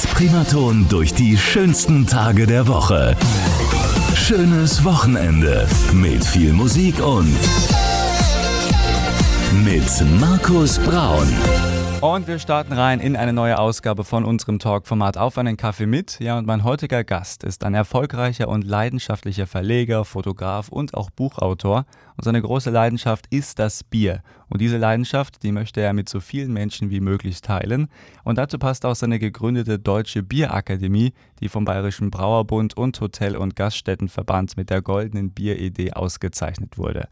Mit Primaton durch die schönsten Tage der Woche. Schönes Wochenende mit viel Musik und mit Markus Braun. Und wir starten rein in eine neue Ausgabe von unserem Talk-Format Auf einen Kaffee mit. Ja, und mein heutiger Gast ist ein erfolgreicher und leidenschaftlicher Verleger, Fotograf und auch Buchautor. Und seine große Leidenschaft ist das Bier. Und diese Leidenschaft, die möchte er mit so vielen Menschen wie möglich teilen. Und dazu passt auch seine gegründete Deutsche Bierakademie, die vom Bayerischen Brauerbund und Hotel- und Gaststättenverband mit der goldenen Bieridee ausgezeichnet wurde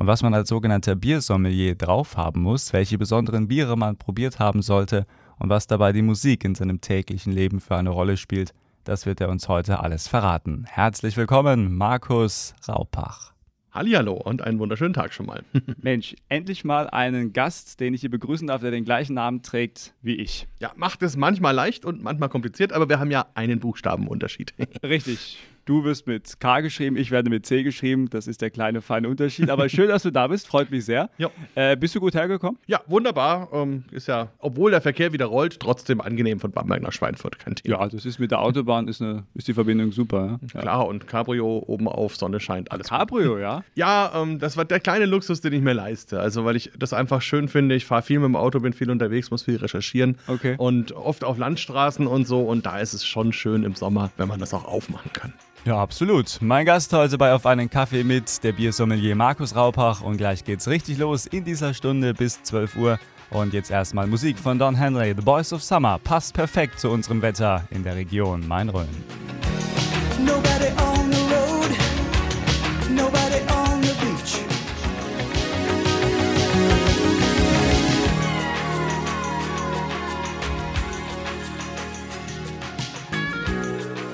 und was man als sogenannter Biersommelier drauf haben muss, welche besonderen Biere man probiert haben sollte und was dabei die Musik in seinem täglichen Leben für eine Rolle spielt, das wird er uns heute alles verraten. Herzlich willkommen, Markus Raupach. Hallihallo und einen wunderschönen Tag schon mal. Mensch, endlich mal einen Gast, den ich hier begrüßen darf, der den gleichen Namen trägt wie ich. Ja, macht es manchmal leicht und manchmal kompliziert, aber wir haben ja einen Buchstabenunterschied. Richtig. Du wirst mit K geschrieben, ich werde mit C geschrieben. Das ist der kleine feine Unterschied. Aber schön, dass du da bist. Freut mich sehr. Ja. Äh, bist du gut hergekommen? Ja, wunderbar. Ähm, ist ja, obwohl der Verkehr wieder rollt, trotzdem angenehm von Bamberg nach Schweinfurt. Kein Thema. Ja, das ist mit der Autobahn ist, eine, ist die Verbindung super. Ja? Klar, und Cabrio oben auf, Sonne scheint, alles. Cabrio, gut. ja? Ja, ähm, das war der kleine Luxus, den ich mir leiste. Also, weil ich das einfach schön finde. Ich fahre viel mit dem Auto, bin viel unterwegs, muss viel recherchieren. Okay. Und oft auf Landstraßen und so. Und da ist es schon schön im Sommer, wenn man das auch aufmachen kann. Ja, absolut. Mein Gast heute bei Auf einen Kaffee mit der Biersommelier Markus Raupach und gleich geht's richtig los in dieser Stunde bis 12 Uhr. Und jetzt erstmal Musik von Don Henley, The Boys of Summer. Passt perfekt zu unserem Wetter in der Region Main-Rhön.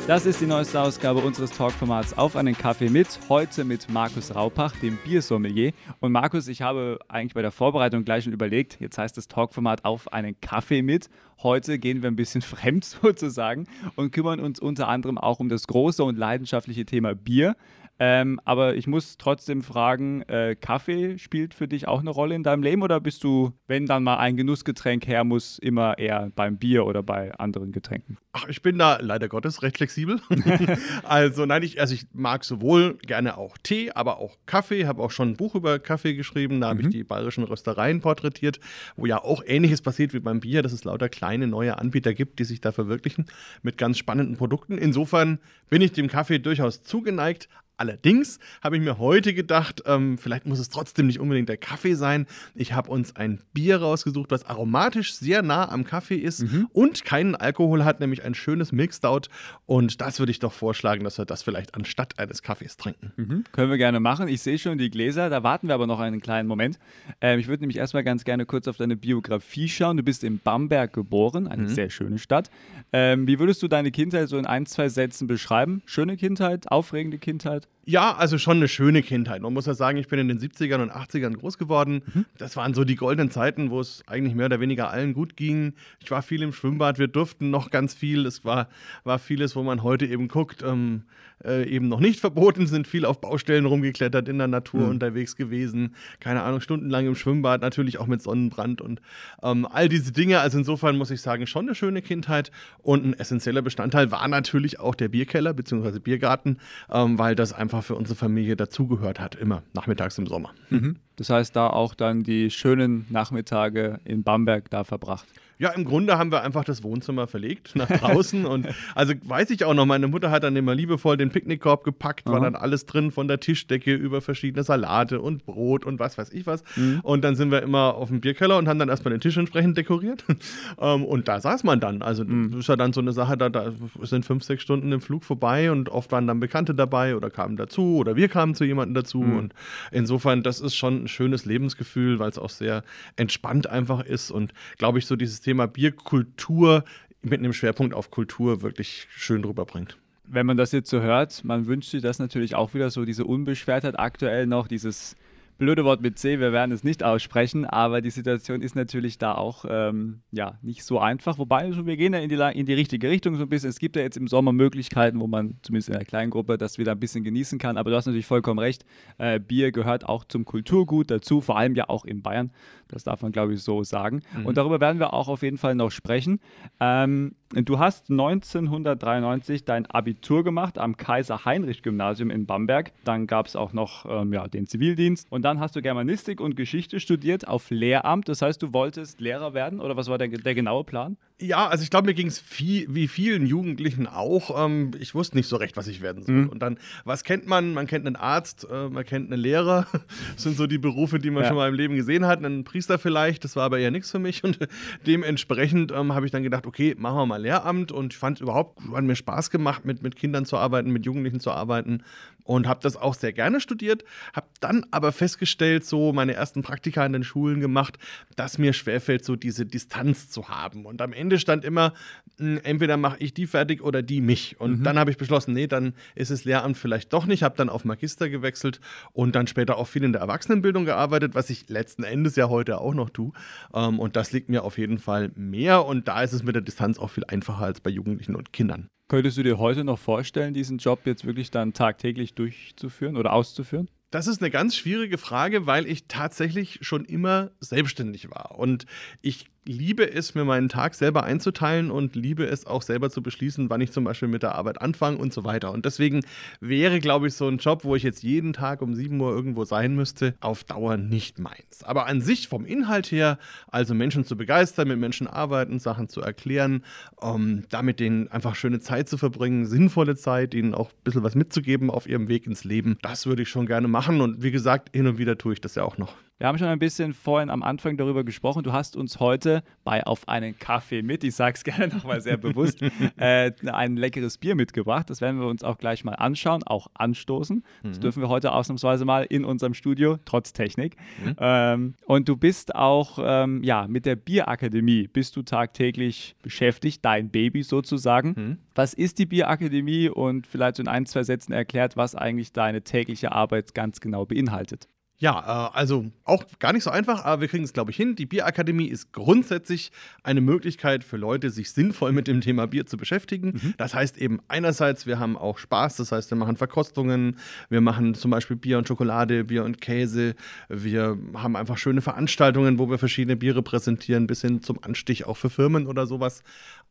Das ist die neueste Ausgabe unseres Talkformats Auf einen Kaffee mit. Heute mit Markus Raupach, dem Biersommelier. Und Markus, ich habe eigentlich bei der Vorbereitung gleich schon überlegt, jetzt heißt das Talkformat Auf einen Kaffee mit. Heute gehen wir ein bisschen fremd sozusagen und kümmern uns unter anderem auch um das große und leidenschaftliche Thema Bier. Ähm, aber ich muss trotzdem fragen, äh, Kaffee spielt für dich auch eine Rolle in deinem Leben oder bist du, wenn dann mal ein Genussgetränk her muss, immer eher beim Bier oder bei anderen Getränken? Ach, ich bin da leider Gottes recht flexibel. also nein, ich, also ich mag sowohl gerne auch Tee, aber auch Kaffee. Habe auch schon ein Buch über Kaffee geschrieben. Da habe mhm. ich die bayerischen Röstereien porträtiert, wo ja auch Ähnliches passiert wie beim Bier, dass es lauter kleine neue Anbieter gibt, die sich da verwirklichen mit ganz spannenden Produkten. Insofern bin ich dem Kaffee durchaus zugeneigt, Allerdings habe ich mir heute gedacht, ähm, vielleicht muss es trotzdem nicht unbedingt der Kaffee sein. Ich habe uns ein Bier rausgesucht, was aromatisch sehr nah am Kaffee ist mhm. und keinen Alkohol hat, nämlich ein schönes Milkstout. Und das würde ich doch vorschlagen, dass wir das vielleicht anstatt eines Kaffees trinken. Mhm. Können wir gerne machen. Ich sehe schon die Gläser, da warten wir aber noch einen kleinen Moment. Ähm, ich würde nämlich erstmal ganz gerne kurz auf deine Biografie schauen. Du bist in Bamberg geboren, eine mhm. sehr schöne Stadt. Ähm, wie würdest du deine Kindheit so in ein, zwei Sätzen beschreiben? Schöne Kindheit, aufregende Kindheit? Ja, also schon eine schöne Kindheit. Man muss ja sagen, ich bin in den 70ern und 80ern groß geworden. Mhm. Das waren so die goldenen Zeiten, wo es eigentlich mehr oder weniger allen gut ging. Ich war viel im Schwimmbad, wir durften noch ganz viel. Es war, war vieles, wo man heute eben guckt, ähm, äh, eben noch nicht verboten sind. Viel auf Baustellen rumgeklettert, in der Natur mhm. unterwegs gewesen. Keine Ahnung, stundenlang im Schwimmbad, natürlich auch mit Sonnenbrand und ähm, all diese Dinge. Also insofern muss ich sagen, schon eine schöne Kindheit. Und ein essentieller Bestandteil war natürlich auch der Bierkeller bzw. Biergarten, ähm, weil das einfach für unsere Familie dazugehört hat, immer nachmittags im Sommer. Mhm. Das heißt, da auch dann die schönen Nachmittage in Bamberg da verbracht. Ja, im Grunde haben wir einfach das Wohnzimmer verlegt nach draußen. und also weiß ich auch noch, meine Mutter hat dann immer liebevoll den Picknickkorb gepackt, war dann alles drin, von der Tischdecke über verschiedene Salate und Brot und was weiß ich was. Mhm. Und dann sind wir immer auf dem Bierkeller und haben dann erstmal den Tisch entsprechend dekoriert. um, ähm, und da saß man dann. Also mhm. ist ja dann so eine Sache, da, da sind fünf, sechs Stunden im Flug vorbei und oft waren dann Bekannte dabei oder kamen dazu oder wir kamen zu jemandem dazu. Mhm. Und insofern, das ist schon ein schönes Lebensgefühl, weil es auch sehr entspannt einfach ist und glaube ich, so dieses Thema Bierkultur mit einem Schwerpunkt auf Kultur wirklich schön drüber bringt. Wenn man das jetzt so hört, man wünscht sich das natürlich auch wieder so, diese Unbeschwertheit aktuell noch, dieses blöde Wort mit C, wir werden es nicht aussprechen, aber die Situation ist natürlich da auch ähm, ja, nicht so einfach. Wobei, also wir gehen ja in die, in die richtige Richtung so ein bisschen. Es gibt ja jetzt im Sommer Möglichkeiten, wo man zumindest in der kleinen Gruppe das wieder ein bisschen genießen kann. Aber du hast natürlich vollkommen recht, äh, Bier gehört auch zum Kulturgut dazu, vor allem ja auch in Bayern. Das darf man, glaube ich, so sagen. Mhm. Und darüber werden wir auch auf jeden Fall noch sprechen. Ähm, du hast 1993 dein Abitur gemacht am Kaiser-Heinrich-Gymnasium in Bamberg. Dann gab es auch noch ähm, ja, den Zivildienst. Und dann hast du Germanistik und Geschichte studiert auf Lehramt. Das heißt, du wolltest Lehrer werden oder was war der, der genaue Plan? Ja, also ich glaube, mir ging es viel, wie vielen Jugendlichen auch. Ähm, ich wusste nicht so recht, was ich werden soll. Mhm. Und dann, was kennt man? Man kennt einen Arzt, äh, man kennt einen Lehrer. Das sind so die Berufe, die man ja. schon mal im Leben gesehen hat. Einen Priester vielleicht, das war aber eher nichts für mich. Und dementsprechend ähm, habe ich dann gedacht, okay, machen wir mal Lehramt. Und ich fand es überhaupt, hat mir Spaß gemacht, mit, mit Kindern zu arbeiten, mit Jugendlichen zu arbeiten. Und habe das auch sehr gerne studiert. Habe dann aber festgestellt, so meine ersten Praktika in den Schulen gemacht, dass mir schwerfällt, so diese Distanz zu haben. Und am Ende stand immer, hm, entweder mache ich die fertig oder die mich. Und mhm. dann habe ich beschlossen, nee, dann ist es Lehramt vielleicht doch nicht. Habe dann auf Magister gewechselt und dann später auch viel in der Erwachsenenbildung gearbeitet, was ich letzten Endes ja heute auch noch tue. Ähm, und das liegt mir auf jeden Fall mehr. Und da ist es mit der Distanz auch viel einfacher als bei Jugendlichen und Kindern. Könntest du dir heute noch vorstellen, diesen Job jetzt wirklich dann tagtäglich durchzuführen oder auszuführen? Das ist eine ganz schwierige Frage, weil ich tatsächlich schon immer selbstständig war. Und ich liebe es, mir meinen Tag selber einzuteilen und liebe es auch selber zu beschließen, wann ich zum Beispiel mit der Arbeit anfange und so weiter. Und deswegen wäre, glaube ich, so ein Job, wo ich jetzt jeden Tag um 7 Uhr irgendwo sein müsste, auf Dauer nicht meins. Aber an sich vom Inhalt her, also Menschen zu begeistern, mit Menschen arbeiten, Sachen zu erklären, um, damit denen einfach schöne Zeit zu verbringen, sinnvolle Zeit, ihnen auch ein bisschen was mitzugeben auf ihrem Weg ins Leben, das würde ich schon gerne machen. Und wie gesagt, hin und wieder tue ich das ja auch noch. Wir haben schon ein bisschen vorhin am Anfang darüber gesprochen. Du hast uns heute bei Auf einen Kaffee mit, ich sage es gerne nochmal sehr bewusst, äh, ein leckeres Bier mitgebracht. Das werden wir uns auch gleich mal anschauen, auch anstoßen. Das mhm. dürfen wir heute ausnahmsweise mal in unserem Studio, trotz Technik. Mhm. Ähm, und du bist auch, ähm, ja, mit der Bierakademie bist du tagtäglich beschäftigt, dein Baby sozusagen. Mhm. Was ist die Bierakademie und vielleicht in ein, zwei Sätzen erklärt, was eigentlich deine tägliche Arbeit ganz genau beinhaltet? Ja, äh, also auch gar nicht so einfach, aber wir kriegen es, glaube ich, hin. Die Bierakademie ist grundsätzlich eine Möglichkeit für Leute, sich sinnvoll mit dem Thema Bier zu beschäftigen. Mhm. Das heißt eben einerseits, wir haben auch Spaß, das heißt, wir machen Verkostungen, wir machen zum Beispiel Bier und Schokolade, Bier und Käse, wir haben einfach schöne Veranstaltungen, wo wir verschiedene Biere präsentieren, bis hin zum Anstich auch für Firmen oder sowas.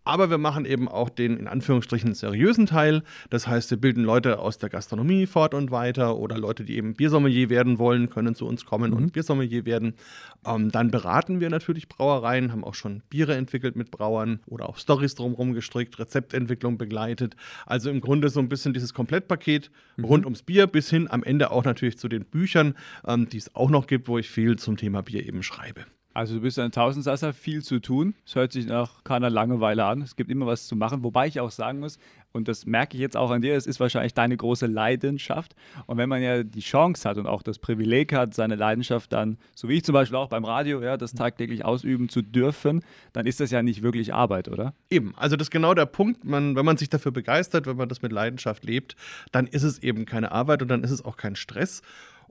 Aber wir machen eben auch den in Anführungsstrichen seriösen Teil. Das heißt, wir bilden Leute aus der Gastronomie fort und weiter oder Leute, die eben Biersommelier werden wollen, können zu uns kommen mhm. und Biersommelier werden. Ähm, dann beraten wir natürlich Brauereien, haben auch schon Biere entwickelt mit Brauern oder auch Stories drumherum gestrickt, Rezeptentwicklung begleitet. Also im Grunde so ein bisschen dieses Komplettpaket mhm. rund ums Bier bis hin am Ende auch natürlich zu den Büchern, ähm, die es auch noch gibt, wo ich viel zum Thema Bier eben schreibe. Also du bist ein Tausendsasser, viel zu tun. Es hört sich nach keiner Langeweile an. Es gibt immer was zu machen. Wobei ich auch sagen muss, und das merke ich jetzt auch an dir, es ist wahrscheinlich deine große Leidenschaft. Und wenn man ja die Chance hat und auch das Privileg hat, seine Leidenschaft dann, so wie ich zum Beispiel auch beim Radio, ja, das tagtäglich ausüben zu dürfen, dann ist das ja nicht wirklich Arbeit, oder? Eben, also das ist genau der Punkt. Man, wenn man sich dafür begeistert, wenn man das mit Leidenschaft lebt, dann ist es eben keine Arbeit und dann ist es auch kein Stress.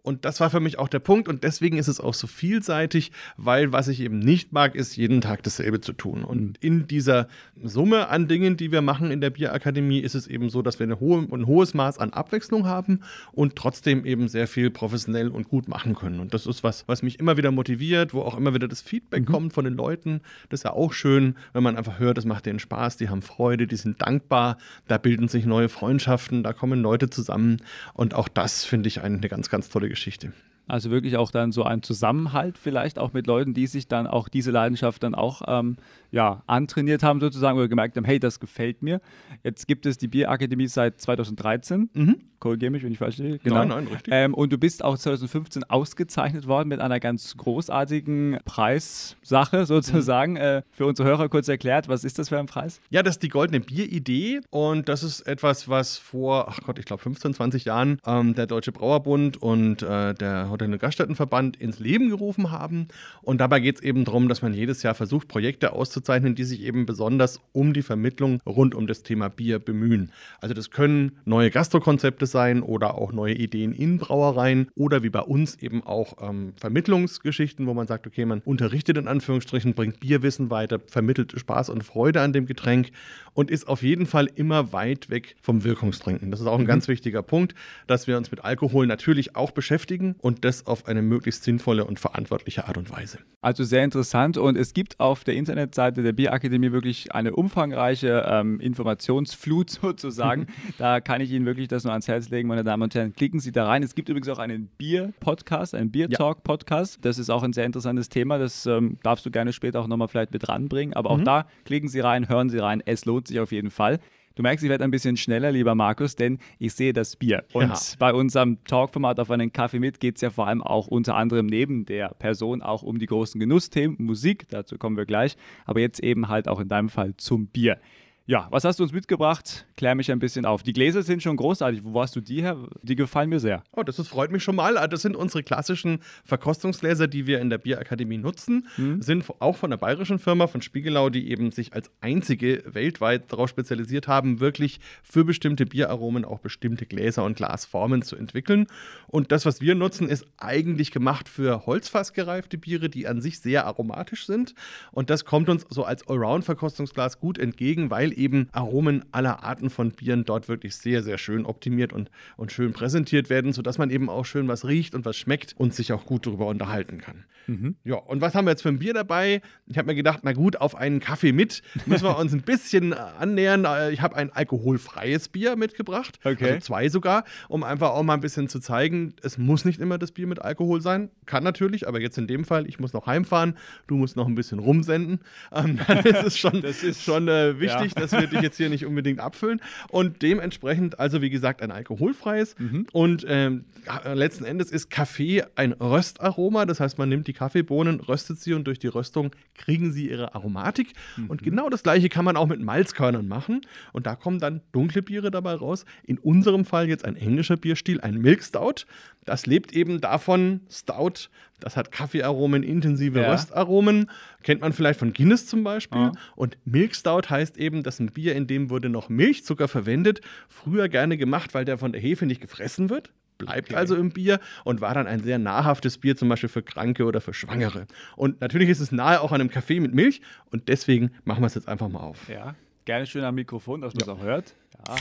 Und das war für mich auch der Punkt und deswegen ist es auch so vielseitig, weil was ich eben nicht mag, ist jeden Tag dasselbe zu tun. Und mhm. in dieser Summe an Dingen, die wir machen in der Bierakademie, ist es eben so, dass wir hohe, ein hohes Maß an Abwechslung haben und trotzdem eben sehr viel professionell und gut machen können. Und das ist was, was mich immer wieder motiviert, wo auch immer wieder das Feedback mhm. kommt von den Leuten. Das ist ja auch schön, wenn man einfach hört, es macht denen Spaß, die haben Freude, die sind dankbar, da bilden sich neue Freundschaften, da kommen Leute zusammen. Und auch das finde ich eine ganz, ganz tolle Geschichte. Also wirklich auch dann so ein Zusammenhalt vielleicht auch mit Leuten, die sich dann auch diese Leidenschaft dann auch ähm, ja, antrainiert haben sozusagen oder gemerkt haben, hey, das gefällt mir. Jetzt gibt es die Bierakademie seit 2013. Mhm. Korrigiere mich, wenn ich falsch liege. Genau. Nein, nein, richtig. Ähm, und du bist auch 2015 ausgezeichnet worden mit einer ganz großartigen Preissache sozusagen. Mhm. Äh, für unsere Hörer kurz erklärt, was ist das für ein Preis? Ja, das ist die Goldene Bieridee und das ist etwas, was vor, ach Gott, ich glaube 15, 20 Jahren ähm, der Deutsche Brauerbund und äh, der Hotel- und Gaststättenverband ins Leben gerufen haben. Und dabei geht es eben darum, dass man jedes Jahr versucht, Projekte auszuzeichnen, die sich eben besonders um die Vermittlung rund um das Thema Bier bemühen. Also das können neue Gastrokonzepte sein oder auch neue Ideen in Brauereien oder wie bei uns eben auch ähm, Vermittlungsgeschichten, wo man sagt, okay, man unterrichtet in Anführungsstrichen, bringt Bierwissen weiter, vermittelt Spaß und Freude an dem Getränk und ist auf jeden Fall immer weit weg vom Wirkungstrinken. Das ist auch ein mhm. ganz wichtiger Punkt, dass wir uns mit Alkohol natürlich auch beschäftigen und das auf eine möglichst sinnvolle und verantwortliche Art und Weise. Also sehr interessant und es gibt auf der Internetseite der Bierakademie wirklich eine umfangreiche ähm, Informationsflut sozusagen. da kann ich Ihnen wirklich das nur ans Herz legen, meine Damen und Herren. Klicken Sie da rein. Es gibt übrigens auch einen Bier-Podcast, einen Bier-Talk-Podcast. Das ist auch ein sehr interessantes Thema. Das ähm, darfst du gerne später auch nochmal vielleicht mit ranbringen. Aber auch mhm. da klicken Sie rein, hören Sie rein. Es lohnt sich auf jeden Fall. Du merkst, ich werde ein bisschen schneller, lieber Markus, denn ich sehe das Bier. Und ja. bei unserem Talkformat auf einen Kaffee mit geht es ja vor allem auch unter anderem neben der Person auch um die großen Genussthemen, Musik, dazu kommen wir gleich, aber jetzt eben halt auch in deinem Fall zum Bier. Ja, was hast du uns mitgebracht? Klär mich ein bisschen auf. Die Gläser sind schon großartig. Wo hast du die her? Die gefallen mir sehr. Oh, das ist, freut mich schon mal. Das sind unsere klassischen Verkostungsgläser, die wir in der Bierakademie nutzen. Hm. Sind auch von der bayerischen Firma, von Spiegelau, die eben sich als einzige weltweit darauf spezialisiert haben, wirklich für bestimmte Bieraromen auch bestimmte Gläser und Glasformen zu entwickeln. Und das, was wir nutzen, ist eigentlich gemacht für holzfassgereifte Biere, die an sich sehr aromatisch sind. Und das kommt uns so als Allround-Verkostungsglas gut entgegen, weil eben Aromen aller Arten von Bieren dort wirklich sehr, sehr schön optimiert und, und schön präsentiert werden, sodass man eben auch schön was riecht und was schmeckt und sich auch gut darüber unterhalten kann. Mhm. Ja, und was haben wir jetzt für ein Bier dabei? Ich habe mir gedacht, na gut, auf einen Kaffee mit müssen wir uns ein bisschen äh, annähern. Äh, ich habe ein alkoholfreies Bier mitgebracht, okay. also zwei sogar, um einfach auch mal ein bisschen zu zeigen, es muss nicht immer das Bier mit Alkohol sein. Kann natürlich, aber jetzt in dem Fall, ich muss noch heimfahren, du musst noch ein bisschen rumsenden. Ähm, dann ist es schon, das ist, schon äh, wichtig, ja. Dass wir dich jetzt hier nicht unbedingt abfüllen. Und dementsprechend, also wie gesagt, ein alkoholfreies. Mhm. Und ähm, letzten Endes ist Kaffee ein Röstaroma. Das heißt, man nimmt die Kaffeebohnen, röstet sie und durch die Röstung kriegen sie ihre Aromatik. Mhm. Und genau das gleiche kann man auch mit Malzkörnern machen. Und da kommen dann dunkle Biere dabei raus. In unserem Fall jetzt ein englischer Bierstil, ein Milk Stout. Das lebt eben davon, Stout, das hat Kaffeearomen, intensive ja. Röstaromen. Kennt man vielleicht von Guinness zum Beispiel. Ja. Und Milk Stout heißt eben, dass ein Bier, in dem wurde noch Milchzucker verwendet. Früher gerne gemacht, weil der von der Hefe nicht gefressen wird bleibt okay. also im Bier und war dann ein sehr nahrhaftes Bier, zum Beispiel für Kranke oder für Schwangere. Und natürlich ist es nahe auch an einem Kaffee mit Milch und deswegen machen wir es jetzt einfach mal auf. Ja, gerne schön am Mikrofon, dass man es ja. auch hört. Ja.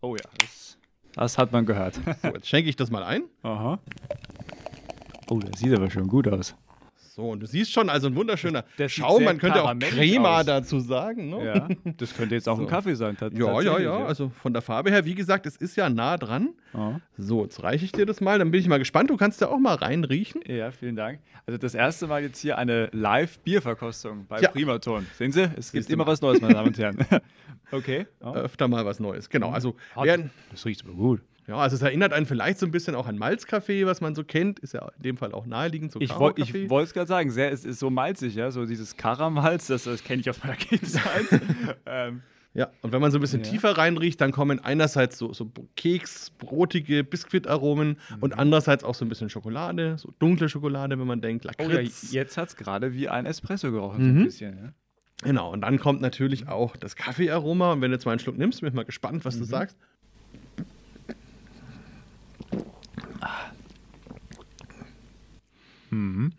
Oh ja, das, das hat man gehört. So, jetzt schenke ich das mal ein. Aha. Oh, das sieht aber schon gut aus. So, und du siehst schon, also ein wunderschöner das Schaum, man könnte auch Crema aus. dazu sagen. Ne? Ja, das könnte jetzt auch so. ein Kaffee sein. Ja, ja, ja, also von der Farbe her, wie gesagt, es ist ja nah dran. Oh. So, jetzt reiche ich dir das mal, dann bin ich mal gespannt. Du kannst ja auch mal reinriechen. Ja, vielen Dank. Also das erste Mal jetzt hier eine Live-Bierverkostung bei ja. Primaton. Sehen Sie, es gibt immer was Neues, meine Damen und Herren. okay. Oh. Öfter mal was Neues, genau. Also, das riecht aber gut. Ja, also es erinnert einen vielleicht so ein bisschen auch an Malzkaffee, was man so kennt. Ist ja in dem Fall auch naheliegend. So ich wollte es gerade sagen, sehr, es ist so malzig, ja, so dieses Karamalz, das, das kenne ich aus meiner Kindheit. ähm, ja, und wenn man so ein bisschen ja. tiefer reinriecht, dann kommen einerseits so, so Keks, brotige Biskuitaromen mhm. und andererseits auch so ein bisschen Schokolade, so dunkle Schokolade, wenn man denkt, Lakritz. Oh ja, jetzt hat es gerade wie ein Espresso gerochen, mhm. so ein bisschen, ja. Genau, und dann kommt natürlich auch das Kaffeearoma. Und wenn du jetzt mal einen Schluck nimmst, bin ich mal gespannt, was mhm. du sagst. Mhm.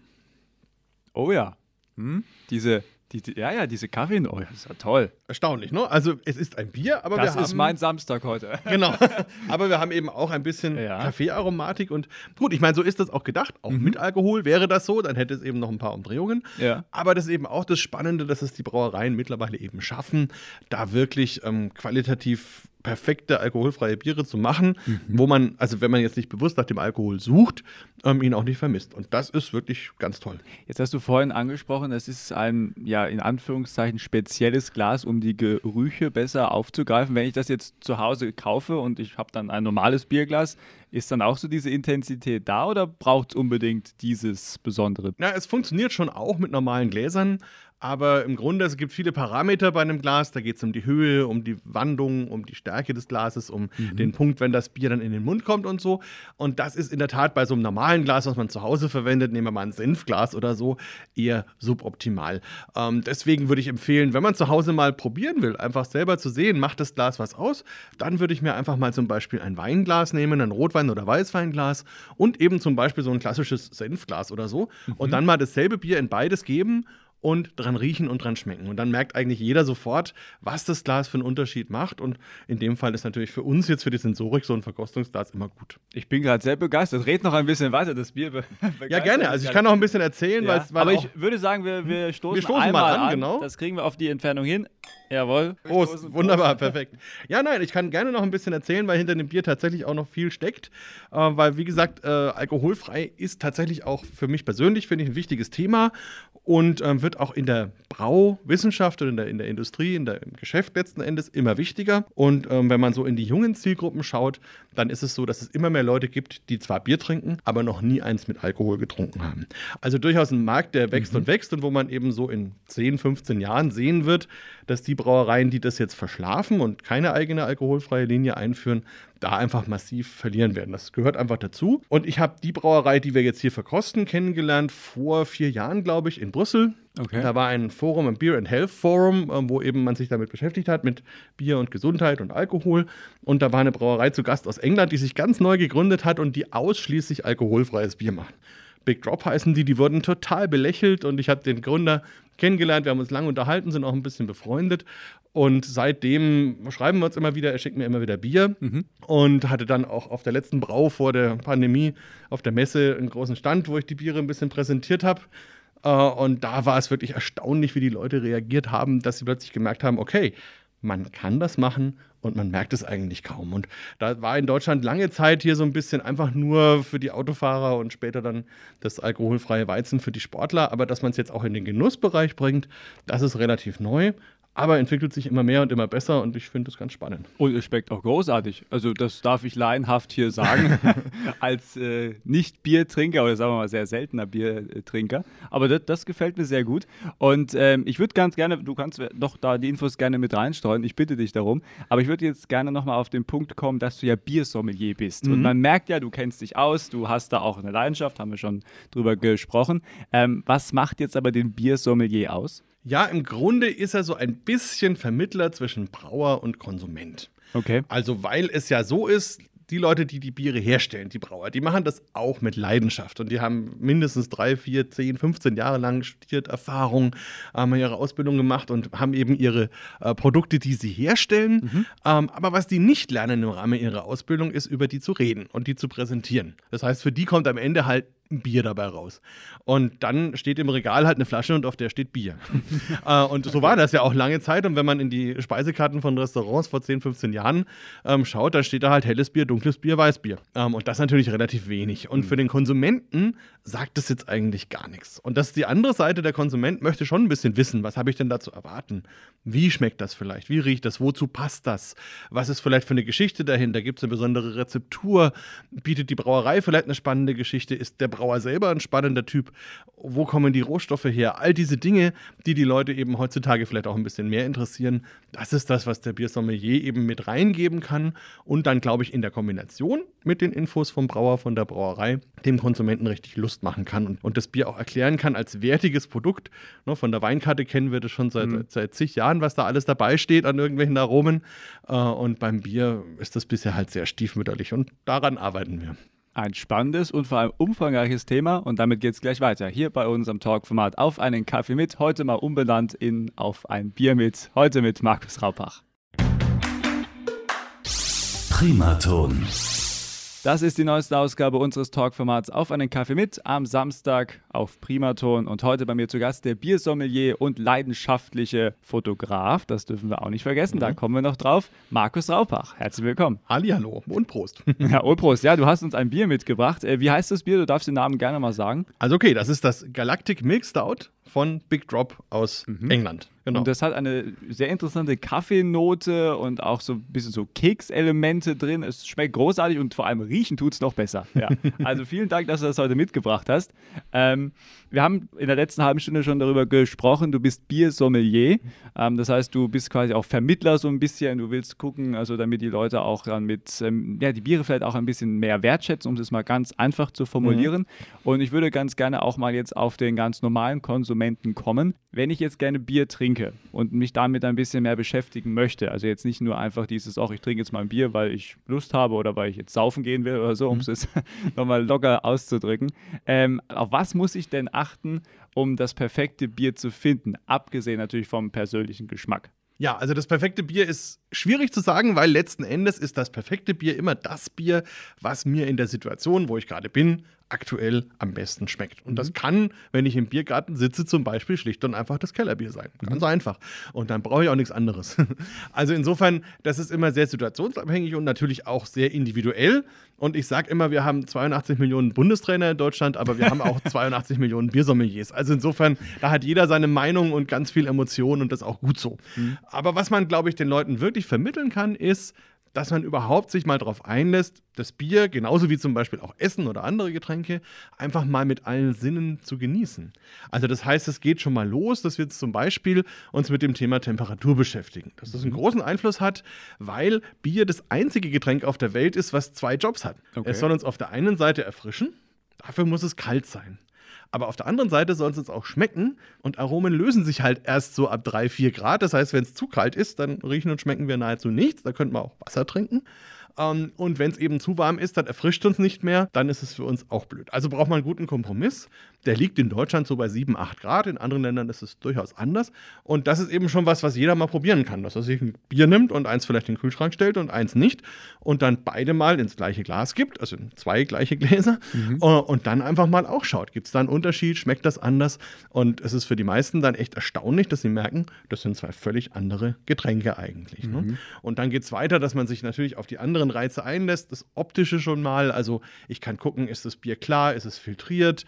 Oh ja. Hm? Diese, die, die, ja, ja, diese Kaffee, oh, das ist ja toll. Erstaunlich, ne? Also es ist ein Bier, aber das wir haben... Das ist mein Samstag heute. genau. Aber wir haben eben auch ein bisschen ja. Kaffeearomatik und gut, ich meine, so ist das auch gedacht. Auch mhm. mit Alkohol wäre das so, dann hätte es eben noch ein paar Umdrehungen. Ja. Aber das ist eben auch das Spannende, dass es die Brauereien mittlerweile eben schaffen, da wirklich ähm, qualitativ perfekte alkoholfreie Biere zu machen, mhm. wo man, also wenn man jetzt nicht bewusst nach dem Alkohol sucht, ähm, ihn auch nicht vermisst. Und das ist wirklich ganz toll. Jetzt hast du vorhin angesprochen, es ist ein, ja, in Anführungszeichen spezielles Glas, um die Gerüche besser aufzugreifen. Wenn ich das jetzt zu Hause kaufe und ich habe dann ein normales Bierglas, ist dann auch so diese Intensität da oder braucht es unbedingt dieses Besondere? Ja, es funktioniert schon auch mit normalen Gläsern, Aber im Grunde, es gibt viele Parameter bei einem Glas. Da geht es um die Höhe, um die Wandung, um die Stärke des Glases, um mhm. den Punkt, wenn das Bier dann in den Mund kommt und so. Und das ist in der Tat bei so einem normalen Glas, was man zu Hause verwendet, nehmen wir mal ein Senfglas oder so, eher suboptimal. Ähm, deswegen würde ich empfehlen, wenn man zu Hause mal probieren will, einfach selber zu sehen, macht das Glas was aus, dann würde ich mir einfach mal zum Beispiel ein Weinglas nehmen, ein Rotwein- oder Weißweinglas und eben zum Beispiel so ein klassisches Senfglas oder so. Mhm. Und dann mal dasselbe Bier in beides geben und dran riechen und dran schmecken. Und dann merkt eigentlich jeder sofort, was das Glas für einen Unterschied macht. Und in dem Fall ist natürlich für uns jetzt für die Sensorik so ein Verkostungsglas immer gut. Ich bin gerade sehr begeistert. Red noch ein bisschen weiter, das Bier. ja, gerne. Also ich kann noch ein bisschen erzählen, ja. weil Aber ich würde sagen, wir, wir stoßen, wir stoßen mal an, an. Genau. Das kriegen wir auf die Entfernung hin. Jawohl. Prost, wunderbar, perfekt. Ja, nein, ich kann gerne noch ein bisschen erzählen, weil hinter dem Bier tatsächlich auch noch viel steckt. Äh, weil, wie gesagt, äh, alkoholfrei ist tatsächlich auch für mich persönlich, finde ich, ein wichtiges Thema und ähm, wird auch in der Brauwissenschaft und in der, in der Industrie, in der, im Geschäft letzten Endes immer wichtiger. Und ähm, wenn man so in die jungen Zielgruppen schaut, dann ist es so, dass es immer mehr Leute gibt, die zwar Bier trinken, aber noch nie eins mit Alkohol getrunken haben. Also durchaus ein Markt, der wächst mhm. und wächst und wo man eben so in 10, 15 Jahren sehen wird, dass die Brauereien, die das jetzt verschlafen und keine eigene alkoholfreie Linie einführen, da einfach massiv verlieren werden. Das gehört einfach dazu. Und ich habe die Brauerei, die wir jetzt hier verkosten, kennengelernt vor vier Jahren, glaube ich, in Brüssel. Okay. Da war ein Forum, ein Beer and Health Forum, ähm, wo eben man sich damit beschäftigt hat, mit Bier und Gesundheit und Alkohol. Und da war eine Brauerei zu Gast aus England, die sich ganz neu gegründet hat und die ausschließlich alkoholfreies Bier macht. Big Drop heißen die, die wurden total belächelt und ich habe den Gründer kennengelernt, wir haben uns lange unterhalten, sind auch ein bisschen befreundet und seitdem schreiben wir uns immer wieder, er schickt mir immer wieder Bier mhm. und hatte dann auch auf der letzten Brau vor der Pandemie auf der Messe einen großen Stand, wo ich die Biere ein bisschen präsentiert habe. Äh, und da war es wirklich erstaunlich, wie die Leute reagiert haben, dass sie plötzlich gemerkt haben, okay, man kann das machen und man merkt es eigentlich kaum. Und da war in Deutschland lange Zeit hier so ein bisschen einfach nur für die Autofahrer und später dann das alkoholfreie Weizen für die Sportler. Aber dass man es jetzt auch in den Genussbereich bringt, das ist relativ neu aber entwickelt sich immer mehr und immer besser und ich finde das ganz spannend. Und es schmeckt auch großartig. Also das darf ich laienhaft hier sagen, als äh, Nicht-Biertrinker oder sagen wir mal sehr seltener Biertrinker. Aber das, das gefällt mir sehr gut. Und ähm, ich würde ganz gerne, du kannst doch da die Infos gerne mit reinstreuen, ich bitte dich darum. Aber ich würde jetzt gerne nochmal auf den Punkt kommen, dass du ja Biersommelier bist. Mhm. Und man merkt ja, du kennst dich aus, du hast da auch eine Leidenschaft, haben wir schon drüber gesprochen. Ähm, was macht jetzt aber den Biersommelier aus? Ja, im Grunde ist er so ein bisschen Vermittler zwischen Brauer und Konsument. Okay. Also, weil es ja so ist, die Leute, die die Biere herstellen, die Brauer, die machen das auch mit Leidenschaft und die haben mindestens drei, vier, zehn, 15 Jahre lang studiert, Erfahrung, haben ihre Ausbildung gemacht und haben eben ihre äh, Produkte, die sie herstellen. Mhm. Ähm, aber was die nicht lernen im Rahmen ihrer Ausbildung, ist über die zu reden und die zu präsentieren. Das heißt, für die kommt am Ende halt ein Bier dabei raus. Und dann steht im Regal halt eine Flasche und auf der steht Bier. äh, und so war das ja auch lange Zeit. Und wenn man in die Speisekarten von Restaurants vor 10, 15 Jahren ähm, schaut, da steht da halt helles Bier, dunkles Bier, Weißbier. Ähm, und das natürlich relativ wenig. Und mhm. für den Konsumenten sagt das jetzt eigentlich gar nichts. Und das ist die andere Seite. Der Konsument möchte schon ein bisschen wissen, was habe ich denn da zu erwarten? Wie schmeckt das vielleicht? Wie riecht das? Wozu passt das? Was ist vielleicht für eine Geschichte dahinter? Gibt es eine besondere Rezeptur? Bietet die Brauerei vielleicht eine spannende Geschichte? Ist der Brauer selber ein spannender Typ? Wo kommen die Rohstoffe her? All diese Dinge, die die Leute eben heutzutage vielleicht auch ein bisschen mehr interessieren, das ist das, was der Biersommelier eben mit reingeben kann und dann, glaube ich, in der Kombination mit den Infos vom Brauer, von der Brauerei, dem Konsumenten richtig Lust machen kann und, und das Bier auch erklären kann als wertiges Produkt. Ne, von der Weinkarte kennen wir das schon seit, mhm. seit zig Jahren, was da alles dabei steht an irgendwelchen Aromen. Äh, und beim Bier ist das bisher halt sehr stiefmütterlich und daran arbeiten wir. Ein spannendes und vor allem umfangreiches Thema und damit geht es gleich weiter. Hier bei unserem Talkformat Auf einen Kaffee mit, heute mal umbenannt in Auf ein Bier mit, heute mit Markus Raupach. Primaton. Das ist die neueste Ausgabe unseres Talkformats Auf einen Kaffee mit am Samstag auf Primaton und heute bei mir zu Gast der Biersommelier und leidenschaftliche Fotograf, das dürfen wir auch nicht vergessen, mhm. da kommen wir noch drauf, Markus Raupach. Herzlich willkommen. Hallihallo und Prost. Ja, und Prost. Ja, du hast uns ein Bier mitgebracht. Äh, wie heißt das Bier? Du darfst den Namen gerne mal sagen. Also okay, das ist das Galactic Milk Stout von Big Drop aus mhm. England. Genau. Und das hat eine sehr interessante Kaffeenote und auch so ein bisschen so Kekselemente drin. Es schmeckt großartig und vor allem riechen tut es noch besser. Ja. also vielen Dank, dass du das heute mitgebracht hast. Ähm, wir haben in der letzten halben Stunde schon darüber gesprochen, du bist Biersommelier. Ähm, das heißt, du bist quasi auch Vermittler so ein bisschen. Du willst gucken, also damit die Leute auch dann mit, ähm, ja, die Biere vielleicht auch ein bisschen mehr wertschätzen, um das mal ganz einfach zu formulieren. Mhm. Und ich würde ganz gerne auch mal jetzt auf den ganz normalen Konsumenten kommen. Wenn ich jetzt gerne Bier trinke und mich damit ein bisschen mehr beschäftigen möchte, also jetzt nicht nur einfach dieses, auch ich trinke jetzt mal ein Bier, weil ich Lust habe oder weil ich jetzt saufen gehen will oder so, um mhm. es nochmal locker auszudrücken. Ähm, auf was muss ich denn achten, um das perfekte Bier zu finden? Abgesehen natürlich vom persönlichen Geschmack. Ja, also das perfekte Bier ist schwierig zu sagen, weil letzten Endes ist das perfekte Bier immer das Bier, was mir in der Situation, wo ich gerade bin, aktuell am besten schmeckt. Und das mhm. kann, wenn ich im Biergarten sitze, zum Beispiel schlicht und einfach das Kellerbier sein. Ganz mhm. einfach. Und dann brauche ich auch nichts anderes. Also insofern, das ist immer sehr situationsabhängig und natürlich auch sehr individuell. Und ich sage immer, wir haben 82 Millionen Bundestrainer in Deutschland, aber wir haben auch 82 Millionen Biersommeliers. Also insofern, da hat jeder seine Meinung und ganz viel Emotion und das ist auch gut so. Mhm. Aber was man, glaube ich, den Leuten wirklich vermitteln kann, ist, dass man überhaupt sich mal darauf einlässt, das Bier, genauso wie zum Beispiel auch Essen oder andere Getränke, einfach mal mit allen Sinnen zu genießen. Also das heißt, es geht schon mal los, dass wir zum Beispiel uns mit dem Thema Temperatur beschäftigen. Dass das einen mhm. großen Einfluss hat, weil Bier das einzige Getränk auf der Welt ist, was zwei Jobs hat. Okay. Es soll uns auf der einen Seite erfrischen, dafür muss es kalt sein. Aber auf der anderen Seite soll es uns auch schmecken und Aromen lösen sich halt erst so ab 3, 4 Grad. Das heißt, wenn es zu kalt ist, dann riechen und schmecken wir nahezu nichts. Da könnte man auch Wasser trinken. Ähm, und wenn es eben zu warm ist, dann erfrischt uns nicht mehr, dann ist es für uns auch blöd. Also braucht man einen guten Kompromiss. Der liegt in Deutschland so bei 7, 8 Grad, in anderen Ländern ist es durchaus anders. Und das ist eben schon was, was jeder mal probieren kann, dass er sich ein Bier nimmt und eins vielleicht in den Kühlschrank stellt und eins nicht und dann beide mal ins gleiche Glas gibt, also zwei gleiche Gläser mhm. Äh, und dann einfach mal auch schaut, gibt es da einen Unterschied, schmeckt das anders? Und es ist für die meisten dann echt erstaunlich, dass sie merken, das sind zwei völlig andere Getränke eigentlich. Ne? Mhm. Ne? Und dann geht es weiter, dass man sich natürlich auf die anderen Reize einlässt, das Optische schon mal, also ich kann gucken, ist das Bier klar, ist es filtriert,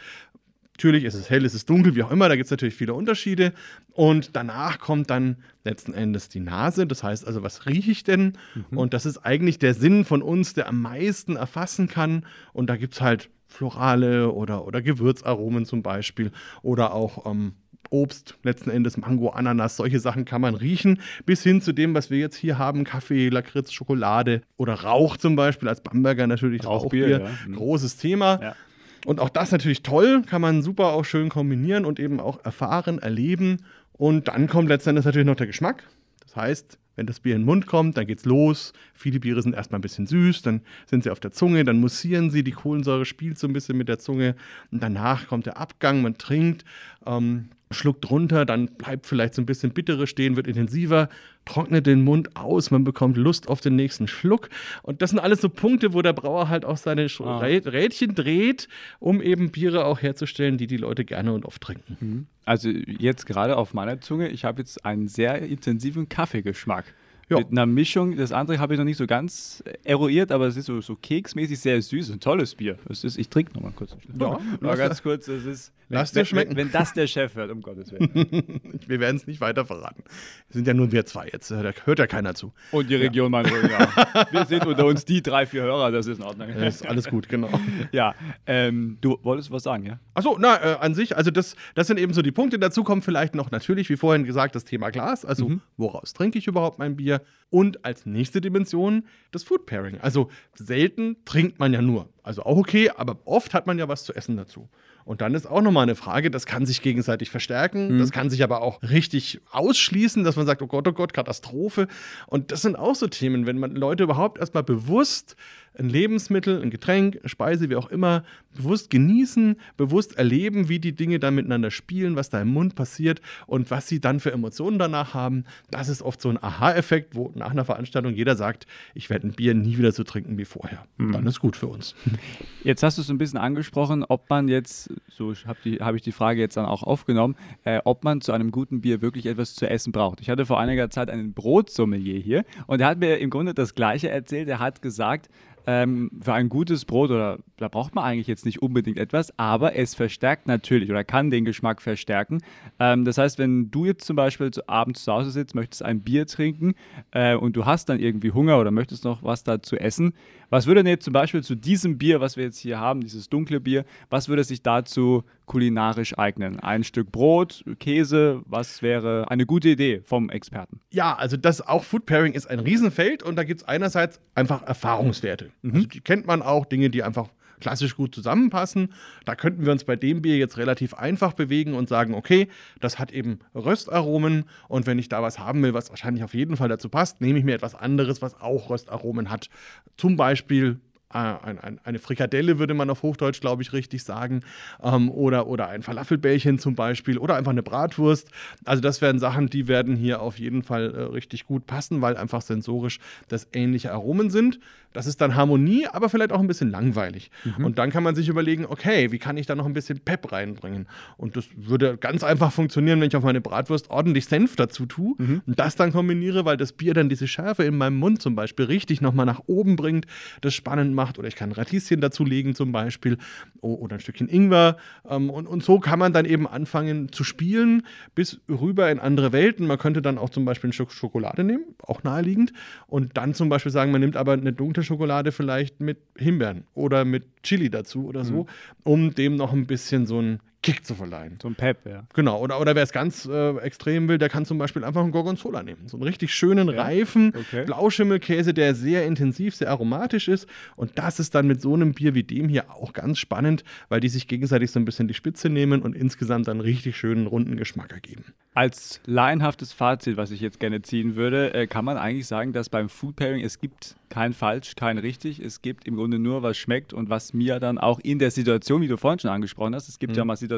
Natürlich ist es hell, ist es dunkel, wie auch immer, da gibt es natürlich viele Unterschiede. Und danach kommt dann letzten Endes die Nase. Das heißt also, was rieche ich denn? Mhm. Und das ist eigentlich der Sinn von uns, der am meisten erfassen kann. Und da gibt es halt Florale oder, oder Gewürzaromen zum Beispiel oder auch ähm, Obst, letzten Endes Mango, Ananas, solche Sachen kann man riechen, bis hin zu dem, was wir jetzt hier haben, Kaffee, Lakritz, Schokolade oder Rauch zum Beispiel, als Bamberger natürlich Rauchbier, Rauchbier ja. Mhm. großes Thema. Ja. Und auch das natürlich toll, kann man super auch schön kombinieren und eben auch erfahren, erleben. Und dann kommt letztendlich natürlich noch der Geschmack. Das heißt, wenn das Bier in den Mund kommt, dann geht's los. Viele Biere sind erstmal ein bisschen süß, dann sind sie auf der Zunge, dann mussieren sie, die Kohlensäure spielt so ein bisschen mit der Zunge und danach kommt der Abgang, man trinkt. Ähm, schluckt runter, dann bleibt vielleicht so ein bisschen bittere stehen, wird intensiver, trocknet den Mund aus, man bekommt Lust auf den nächsten Schluck. Und das sind alles so Punkte, wo der Brauer halt auch seine ah. Rädchen dreht, um eben Biere auch herzustellen, die die Leute gerne und oft trinken. Mhm. Also jetzt gerade auf meiner Zunge, ich habe jetzt einen sehr intensiven Kaffeegeschmack ja. mit einer Mischung. Das andere habe ich noch nicht so ganz eruiert, aber es ist so, so keksmäßig sehr süß. Ein tolles Bier. Es ist, ich trinke noch mal kurz. Ja, mal ganz kurz. Es ist, Lass dir schmecken. Wenn, wenn, das der Chef hört, um Gottes Willen. wir werden es nicht weiter verraten. Wir sind ja nur wir zwei jetzt. Da hört ja keiner zu. Und die Region ja. Ja. Wir sind unter uns die drei, vier Hörer. Das ist in Ordnung. Das ist alles gut, genau. Ja, ähm, du wolltest was sagen, ja? Achso, na, äh, an sich, also das, das sind eben so die Punkte. Dazu kommt vielleicht noch natürlich, wie vorhin gesagt, das Thema Glas. Also, mhm. woraus trinke ich überhaupt mein Bier? Und als nächste Dimension das Food Pairing. Also, selten trinkt man ja nur. Also auch okay, aber oft hat man ja was zu essen dazu. Und dann ist auch nochmal eine Frage, das kann sich gegenseitig verstärken, mhm. das kann sich aber auch richtig ausschließen, dass man sagt, oh Gott, oh Gott, Katastrophe. Und das sind auch so Themen, wenn man Leute überhaupt erstmal bewusst ein Lebensmittel, ein Getränk, eine Speise, wie auch immer, bewusst genießen, bewusst erleben, wie die Dinge dann miteinander spielen, was da im Mund passiert und was sie dann für Emotionen danach haben. Das ist oft so ein Aha-Effekt, wo nach einer Veranstaltung jeder sagt, ich werde ein Bier nie wieder so trinken wie vorher. Mhm. Dann ist gut für uns. Jetzt hast du es ein bisschen angesprochen, ob man jetzt, so habe hab ich die Frage jetzt dann auch aufgenommen, äh, ob man zu einem guten Bier wirklich etwas zu essen braucht. Ich hatte vor einiger Zeit einen Brotsommelier hier und er hat mir im Grunde das Gleiche erzählt. Er hat gesagt, ähm, für ein gutes Brot oder da braucht man eigentlich jetzt nicht unbedingt etwas, aber es verstärkt natürlich oder kann den Geschmack verstärken. Ähm, das heißt, wenn du jetzt zum Beispiel zu, abends zu Hause sitzt, möchtest ein Bier trinken äh, und du hast dann irgendwie Hunger oder möchtest noch was dazu essen, was würde denn jetzt zum Beispiel zu diesem Bier, was wir jetzt hier haben, dieses dunkle Bier, was würde sich dazu kulinarisch eignen? Ein Stück Brot, Käse, was wäre eine gute Idee vom Experten? Ja, also das auch Food Pairing ist ein Riesenfeld und da gibt es einerseits einfach Erfahrungswerte. Mhm. Also die kennt man auch, Dinge, die einfach klassisch gut zusammenpassen. Da könnten wir uns bei dem Bier jetzt relativ einfach bewegen und sagen, okay, das hat eben Röstaromen und wenn ich da was haben will, was wahrscheinlich auf jeden Fall dazu passt, nehme ich mir etwas anderes, was auch Röstaromen hat. Zum Beispiel eine Frikadelle, würde man auf Hochdeutsch, glaube ich, richtig sagen. Ähm, oder, oder ein Falafelbällchen zum Beispiel. Oder einfach eine Bratwurst. Also, das wären Sachen, die werden hier auf jeden Fall äh, richtig gut passen, weil einfach sensorisch das ähnliche Aromen sind. Das ist dann Harmonie, aber vielleicht auch ein bisschen langweilig. Mhm. Und dann kann man sich überlegen, okay, wie kann ich da noch ein bisschen Pep reinbringen? Und das würde ganz einfach funktionieren, wenn ich auf meine Bratwurst ordentlich Senf dazu tue mhm. und das dann kombiniere, weil das Bier dann diese Schärfe in meinem Mund zum Beispiel richtig nochmal nach oben bringt, das spannend macht. Oder ich kann Radieschen dazulegen zum Beispiel oder ein Stückchen Ingwer. Ähm, und, und so kann man dann eben anfangen zu spielen bis rüber in andere Welten. Man könnte dann auch zum Beispiel ein Stück Schokolade nehmen, auch naheliegend. Und dann zum Beispiel sagen, man nimmt aber eine dunkle dunkle Schokolade vielleicht mit Himbeeren oder mit Chili dazu oder so, mhm. um dem noch ein bisschen so ein Kick zu verleihen. So ein Pep, ja. Genau, oder, oder wer es ganz äh, extrem will, der kann zum Beispiel einfach einen Gorgonzola nehmen. So einen richtig schönen, ja. reifen okay. Blauschimmelkäse, der sehr intensiv, sehr aromatisch ist. Und das ist dann mit so einem Bier wie dem hier auch ganz spannend, weil die sich gegenseitig so ein bisschen die Spitze nehmen und insgesamt dann richtig schönen, runden Geschmack ergeben. Als laienhaftes Fazit, was ich jetzt gerne ziehen würde, äh, kann man eigentlich sagen, dass beim Food Pairing es gibt kein falsch, kein richtig. Es gibt im Grunde nur, was schmeckt und was mir dann auch in der Situation, wie du vorhin schon angesprochen hast, es gibt mhm. ja mal Situationen,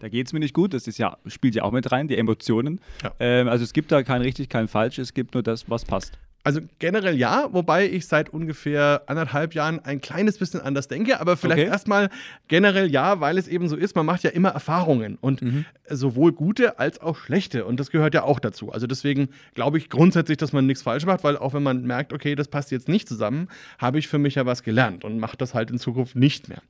da geht es mir nicht gut. Das ist ja, spielt ja auch mit rein, die Emotionen. Ja. Ähm, also es gibt da kein richtig, kein falsch, es gibt nur das, was passt. Also generell ja, wobei ich seit ungefähr anderthalb Jahren ein kleines bisschen anders denke, aber vielleicht okay. erstmal generell ja, weil es eben so ist, man macht ja immer Erfahrungen und mhm. sowohl gute als auch schlechte und das gehört ja auch dazu. Also deswegen glaube ich grundsätzlich, dass man nichts falsch macht, weil auch wenn man merkt, okay, das passt jetzt nicht zusammen, habe ich für mich ja was gelernt und mache das halt in Zukunft nicht mehr.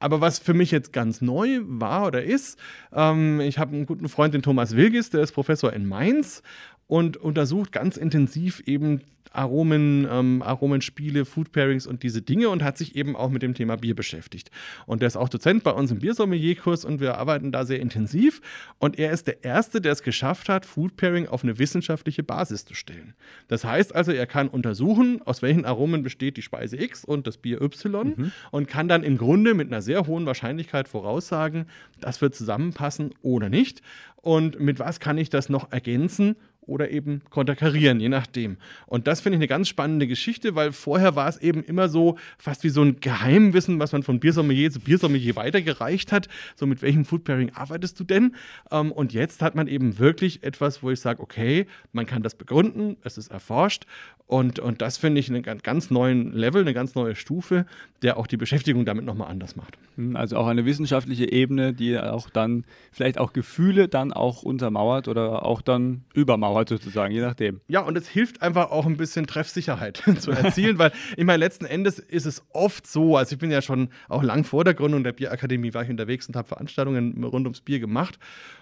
Aber was für mich jetzt ganz neu war oder ist, ähm, ich habe einen guten Freund, den Thomas Wilgis, der ist Professor in Mainz und untersucht ganz intensiv eben Aromen, ähm, Aromenspiele, Food Pairings und diese Dinge und hat sich eben auch mit dem Thema Bier beschäftigt. Und der ist auch Dozent bei uns im Biersommelier-Kurs und wir arbeiten da sehr intensiv. Und er ist der Erste, der es geschafft hat, Food Pairing auf eine wissenschaftliche Basis zu stellen. Das heißt also, er kann untersuchen, aus welchen Aromen besteht die Speise X und das Bier Y mhm. und kann dann im Grunde mit einer sehr hohen Wahrscheinlichkeit voraussagen, das wird zusammenpassen oder nicht. Und mit was kann ich das noch ergänzen oder eben konterkarieren, je nachdem. Und das finde ich eine ganz spannende Geschichte, weil vorher war es eben immer so fast wie so ein Geheimwissen, was man von Biersommelier zu Biersommelier weitergereicht hat. So mit welchem Food Pairing arbeitest du denn? Ähm, und jetzt hat man eben wirklich etwas, wo ich sage, okay, man kann das begründen, es ist erforscht und, und das finde ich einen ganz neuen Level, eine ganz neue Stufe, der auch die Beschäftigung damit nochmal anders macht. Hm, also auch eine wissenschaftliche Ebene, die auch dann vielleicht auch Gefühle dann auch untermauert oder auch dann übermauert sozusagen, je nachdem. Ja, und es hilft einfach auch ein bisschen Treffsicherheit zu erzielen, weil ich meine, letzten Endes ist es oft so, also ich bin ja schon auch lang vor der Gründung der Bierakademie war ich unterwegs und habe Veranstaltungen rund ums Bier gemacht.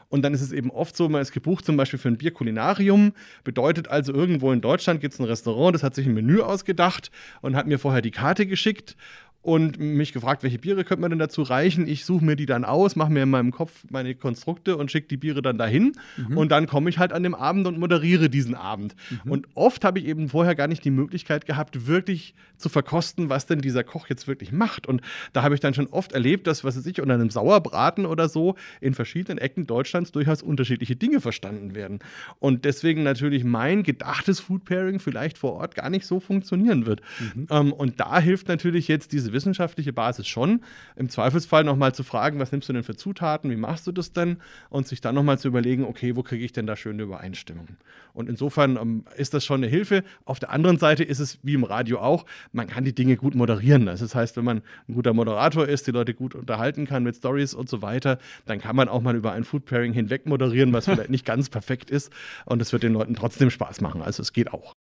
Und dann ist es eben oft so, man ist gebucht zum Beispiel für ein Bierkulinarium. Bedeutet also, irgendwo in Deutschland gibt es ein Restaurant, das hat sich ein Menü ausgedacht und hat mir vorher die Karte geschickt und mich gefragt, welche Biere könnte man denn dazu reichen. Ich suche mir die dann aus, mache mir in meinem Kopf meine Konstrukte und schicke die Biere dann dahin. Mhm. Und dann komme ich halt an dem Abend und moderiere diesen Abend. Mhm. Und oft habe ich eben vorher gar nicht die Möglichkeit gehabt, wirklich zu verkosten, was denn dieser Koch jetzt wirklich macht. Und da habe ich dann schon oft erlebt, dass, was weiß ich, unter einem Sauerbraten oder so in verschiedenen Ecken Deutschlands durchaus unterschiedliche Dinge verstanden werden. Und deswegen natürlich mein gedachtes Food Pairing vielleicht vor Ort gar nicht so funktionieren wird. Mhm. Ähm, und da hilft natürlich jetzt diese wissenschaftliche Basis schon. Im Zweifelsfall nochmal zu fragen, was nimmst du denn für Zutaten, wie machst du das denn? Und sich dann nochmal zu überlegen, okay, wo kriege ich denn da schöne Übereinstimmungen? Und insofern ähm, ist das schon eine Hilfe. Auf der anderen Seite ist es wie im Radio auch, man kann die Dinge gut moderieren. Das heißt, wenn man ein guter Moderator ist, die Leute gut unterhalten kann mit Stories und so weiter, dann kann man auch mal über ein Food Pairing hinweg moderieren, was vielleicht nicht ganz perfekt ist. Und es wird den Leuten trotzdem Spaß machen. Also es geht auch.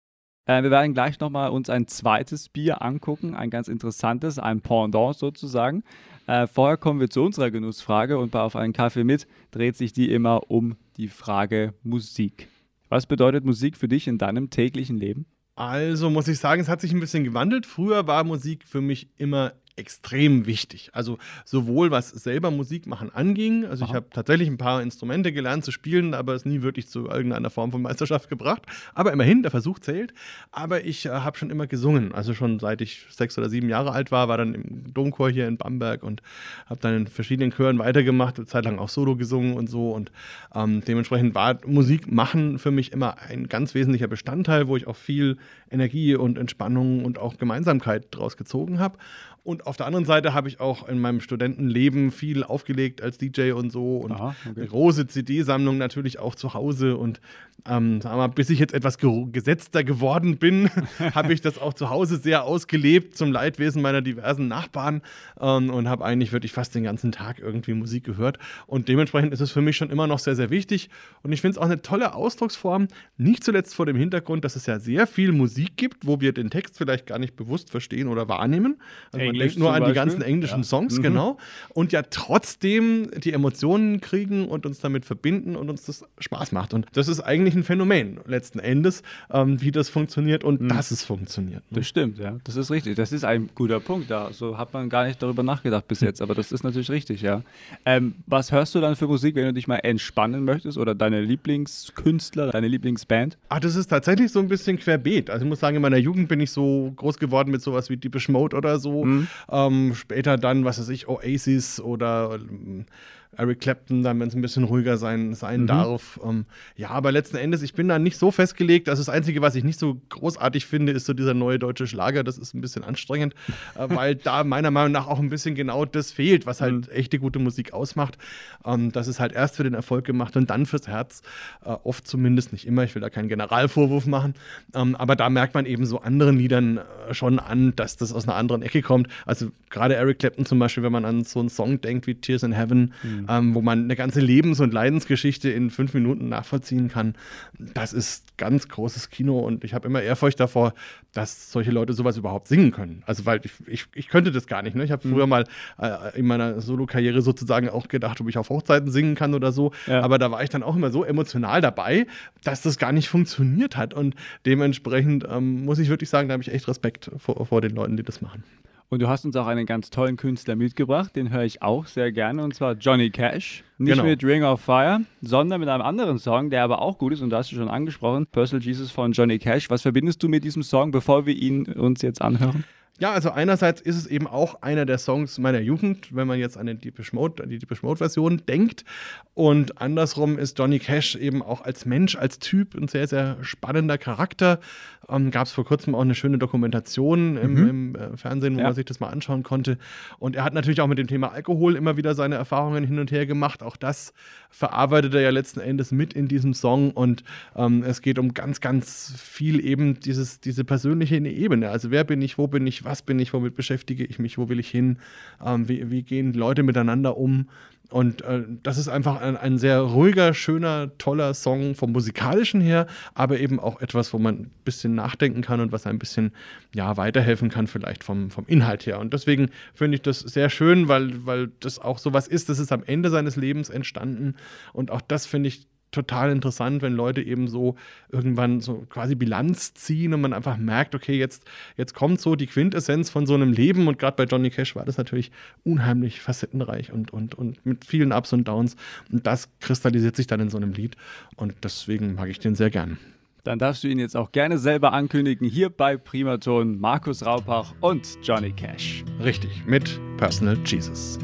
Äh, wir werden gleich nochmal uns ein zweites Bier angucken, ein ganz interessantes, ein Pendant sozusagen. Äh, vorher kommen wir zu unserer Genussfrage und bei Auf einen Kaffee mit dreht sich die immer um die Frage Musik. Was bedeutet Musik für dich in deinem täglichen Leben? Also muss ich sagen, es hat sich ein bisschen gewandelt. Früher war Musik für mich immer extrem wichtig. Also sowohl was selber Musik machen anging, also Aha. ich habe tatsächlich ein paar Instrumente gelernt zu spielen, aber es nie wirklich zu irgendeiner Form von Meisterschaft gebracht. Aber immerhin, der Versuch zählt. Aber ich äh, habe schon immer gesungen. Also schon seit ich sechs oder sieben Jahre alt war, war dann im Domchor hier in Bamberg und habe dann in verschiedenen Chören weitergemacht, eine Zeit lang auch Solo gesungen und so. Und ähm, dementsprechend war Musik machen für mich immer ein ganz wesentlicher Bestandteil, wo ich auch viel Energie und Entspannung und auch Gemeinsamkeit draus gezogen habe. Und auf der anderen Seite habe ich auch in meinem Studentenleben viel aufgelegt als DJ und so und Aha, okay. eine große CD-Sammlung natürlich auch zu Hause. Und ähm, sagen wir mal, bis ich jetzt etwas ge gesetzter geworden bin, habe ich das auch zu Hause sehr ausgelebt zum Leidwesen meiner diversen Nachbarn ähm, und habe eigentlich wirklich fast den ganzen Tag irgendwie Musik gehört. Und dementsprechend ist es für mich schon immer noch sehr, sehr wichtig. Und ich finde es auch eine tolle Ausdrucksform, nicht zuletzt vor dem Hintergrund, dass es ja sehr viel Musik gibt, wo wir den Text vielleicht gar nicht bewusst verstehen oder wahrnehmen. Also man denkt nur an die ganzen englischen ja. Songs, mhm. genau. Und ja trotzdem die Emotionen kriegen und uns damit verbinden und uns das Spaß macht. Und das ist eigentlich ein Phänomen letzten Endes, ähm, wie das funktioniert und mhm. dass es funktioniert. Ne? Das stimmt, ja. Das ist richtig. Das ist ein guter Punkt. Ja. So hat man gar nicht darüber nachgedacht bis jetzt, aber das ist natürlich richtig, ja. Ähm, was hörst du dann für Musik, wenn du dich mal entspannen möchtest oder deine Lieblingskünstler, deine Lieblingsband? Ah, das ist tatsächlich so ein bisschen querbeet. Also ich muss sagen, in meiner Jugend bin ich so groß geworden mit sowas wie Deepish Mode oder so. Mhm. Ähm, später dann, was weiß ich, Oasis oder ähm, Eric Clapton, dann, wenn es ein bisschen ruhiger sein, sein mhm. darf. Ähm, ja, aber letzten Endes, ich bin da nicht so festgelegt. Also das Einzige, was ich nicht so großartig finde, ist so dieser neue deutsche Schlager. Das ist ein bisschen anstrengend, äh, weil da meiner Meinung nach auch ein bisschen genau das fehlt, was halt mhm. echte gute Musik ausmacht. Ähm, das ist halt erst für den Erfolg gemacht und dann fürs Herz. Äh, oft zumindest, nicht immer. Ich will da keinen Generalvorwurf machen. Ähm, aber da merkt man eben so anderen Liedern äh, schon an, dass das aus einer anderen Ecke kommt. Also gerade Eric Clapton zum Beispiel, wenn man an so einen Song denkt wie Tears in Heaven, mhm ähm, wo man eine ganze Lebens- und Leidensgeschichte in fünf Minuten nachvollziehen kann. Das ist ganz großes Kino und ich habe immer Ehrfurcht davor, dass solche Leute sowas überhaupt singen können. Also, weil ich, ich, ich könnte das gar nicht. Ne? Ich habe mhm. früher mal äh, in meiner Solo-Karriere sozusagen auch gedacht, ob ich auf Hochzeiten singen kann oder so. Ja. Aber da war ich dann auch immer so emotional dabei, dass das gar nicht funktioniert hat. Und dementsprechend ähm, muss ich wirklich sagen, da habe ich echt Respekt vor, vor den Leuten, die das machen. Und du hast uns auch einen ganz tollen Künstler mitgebracht, den höre ich auch sehr gerne, und zwar Johnny Cash. Nicht genau. mit Ring of Fire, sondern mit einem anderen Song, der aber auch gut ist, und da hast du schon angesprochen, Personal Jesus von Johnny Cash. Was verbindest du mit diesem Song, bevor wir ihn uns jetzt anhören? Ja, also einerseits ist es eben auch einer der Songs meiner Jugend, wenn man jetzt an den Deepish Mode, die Deepish Mode Version denkt. Und andersrum ist Johnny Cash eben auch als Mensch, als Typ ein sehr, sehr spannender Charakter. Ähm, Gab es vor kurzem auch eine schöne Dokumentation im, mhm. im äh, Fernsehen, wo ja. man sich das mal anschauen konnte. Und er hat natürlich auch mit dem Thema Alkohol immer wieder seine Erfahrungen hin und her gemacht. Auch das verarbeitet er ja letzten Endes mit in diesem Song. Und ähm, es geht um ganz, ganz viel eben dieses, diese persönliche Ebene. Also wer bin ich, wo bin ich, was bin ich, womit beschäftige ich mich, wo will ich hin, ähm, wie, wie, gehen Leute miteinander um. Und äh, das ist einfach ein, ein, sehr ruhiger, schöner, toller Song vom musikalischen her, aber eben auch etwas, wo man ein bisschen nachdenken kann und was ein bisschen ja, weiterhelfen kann, vielleicht vom, vom Inhalt her. Und deswegen finde ich das sehr schön, weil, weil das auch sowas ist, das ist am Ende seines Lebens entstanden. Und auch das finde ich total interessant, wenn Leute eben so irgendwann so quasi Bilanz ziehen und man einfach merkt, okay, jetzt, jetzt kommt so die Quintessenz von so einem Leben und gerade bei Johnny Cash war das natürlich unheimlich facettenreich und, und, und mit vielen Ups und Downs und das kristallisiert sich dann in so einem Lied und deswegen mag ich den sehr gern. Dann darfst du ihn jetzt auch gerne selber ankündigen, hier bei Primaton, Markus Raupach und Johnny Cash. Richtig, mit Personal Jesus.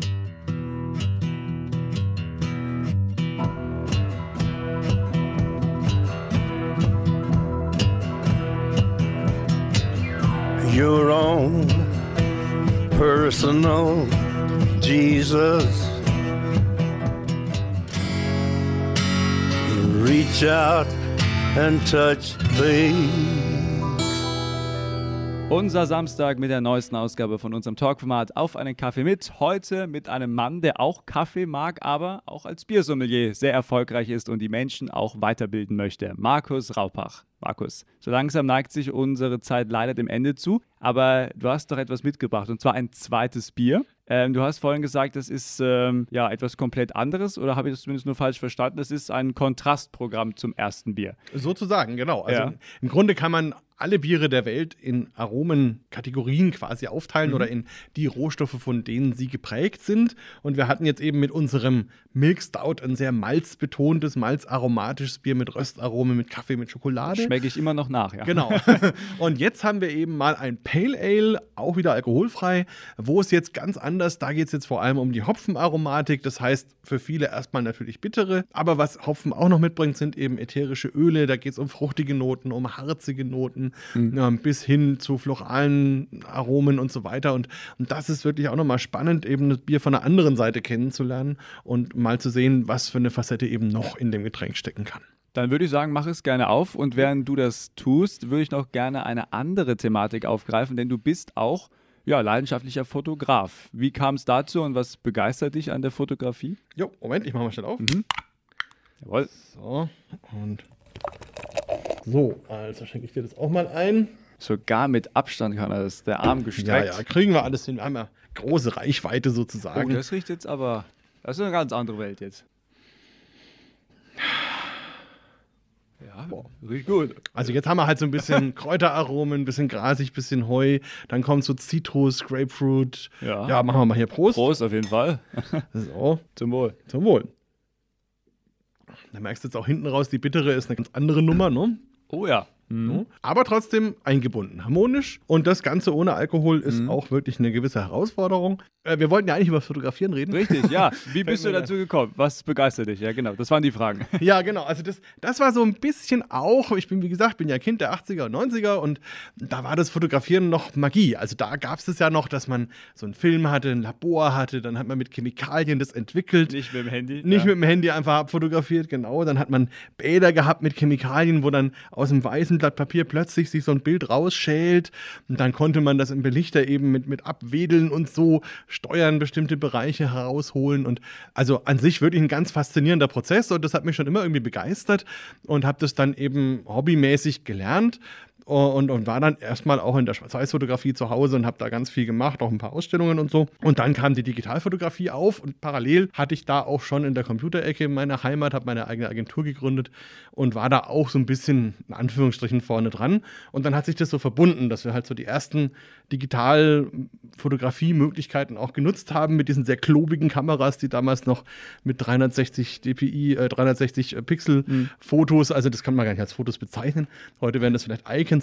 Personal Jesus. Reach out and touch things. Unser Samstag mit der neuesten Ausgabe von unserem Talkformat auf einen Kaffee mit. Heute mit einem Mann, der auch Kaffee mag, aber auch als Biersommelier sehr erfolgreich ist und die Menschen auch weiterbilden möchte. Markus Raupach. Markus, so langsam neigt sich unsere Zeit leider dem Ende zu, aber du hast doch etwas mitgebracht und zwar ein zweites Bier. Ähm, du hast vorhin gesagt, das ist ähm, ja etwas komplett anderes oder habe ich das zumindest nur falsch verstanden? Das ist ein Kontrastprogramm zum ersten Bier. Sozusagen, genau. Also Ja. im Grunde kann man alle Biere der Welt in Aromenkategorien quasi aufteilen Mhm. oder in die Rohstoffe, von denen sie geprägt sind. Und wir hatten jetzt eben mit unserem Milk Stout ein sehr malzbetontes, malzaromatisches Bier mit Röstaromen, mit Kaffee, mit Schokolade. Schmecke ich immer noch nach, ja. Genau. Und jetzt haben wir eben mal ein Pale Ale, auch wieder alkoholfrei, wo es jetzt ganz anders, da geht es jetzt vor allem um die Hopfenaromatik. Das heißt für viele erstmal natürlich bittere. Aber was Hopfen auch noch mitbringt, sind eben ätherische Öle. Da geht es um fruchtige Noten, um harzige Noten, ähm, bis hin zu floralen Aromen und so weiter. Und, und das ist wirklich auch nochmal spannend, eben das Bier von der anderen Seite kennenzulernen und mal zu sehen, was für eine Facette eben noch in dem Getränk stecken kann. Dann würde ich sagen, mach es gerne auf. Und während du das tust, würde ich noch gerne eine andere Thematik aufgreifen, denn du bist auch ja, leidenschaftlicher Fotograf. Wie kam es dazu und was begeistert dich an der Fotografie? Jo, Moment, ich mache mal schnell auf. Jawohl. So, und so, also schenke ich dir das auch mal ein. Sogar mit Abstand kann er das, der Arm Ja, gestreckt. ja, kriegen wir alles hin. Wir haben ja große Reichweite Oh, sozusagen. das riecht jetzt aber. Das ist eine ganz andere Welt jetzt. Ja, riecht gut. also jetzt haben wir halt so ein bisschen Kräuteraromen, ein bisschen grasig, ein bisschen Heu. Dann kommt so Zitrus, Grapefruit. Ja. ja machen wir mal hier Prost. Prost auf jeden Fall. So, Zum Wohl. zum Wohl. Da merkst du jetzt auch hinten raus, die bittere ist eine ganz andere Nummer, ne? Oh ja. So. Aber trotzdem eingebunden, harmonisch. Und das Ganze ohne Alkohol ist Mhm. auch wirklich eine gewisse Herausforderung. Äh, wir wollten ja eigentlich über Fotografieren reden. Richtig, ja. Wie bist du dazu gekommen? Was begeistert dich? Ja, genau. Das waren die Fragen. Ja, genau. Also das, das war so ein bisschen auch, ich bin, wie gesagt, bin ja Kind der 80er und 90er und da war das Fotografieren noch Magie. Also da gab es es ja noch, dass man so einen Film hatte, ein Labor hatte, dann hat man mit Chemikalien das entwickelt. Nicht mit dem Handy. Nicht ja. mit dem Handy einfach abfotografiert, genau. Dann hat man Bäder gehabt mit Chemikalien, wo dann aus dem weißen Blatt Papier plötzlich sich so ein Bild rausschält. Und dann konnte man das im Belichter eben mit, mit abwedeln und so steuern, bestimmte Bereiche herausholen. Und also an sich wirklich ein ganz faszinierender Prozess. Und das hat mich schon immer irgendwie begeistert und habe das dann eben hobbymäßig gelernt. Und, und war dann erstmal auch in der Schwarz-Weiß-Fotografie zu Hause und habe da ganz viel gemacht, auch ein paar Ausstellungen und so. Und dann kam die Digitalfotografie auf und parallel hatte ich da auch schon in der Computerecke in meiner Heimat, habe meine eigene Agentur gegründet und war da auch so ein bisschen in Anführungsstrichen vorne dran. Und dann hat sich das so verbunden, dass wir halt so die ersten Digitalfotografie-Möglichkeiten auch genutzt haben mit diesen sehr klobigen Kameras, die damals noch mit 360 dpi, äh, 360 Pixel Fotos, also das kann man gar nicht als Fotos bezeichnen. Heute wären das vielleicht Icons,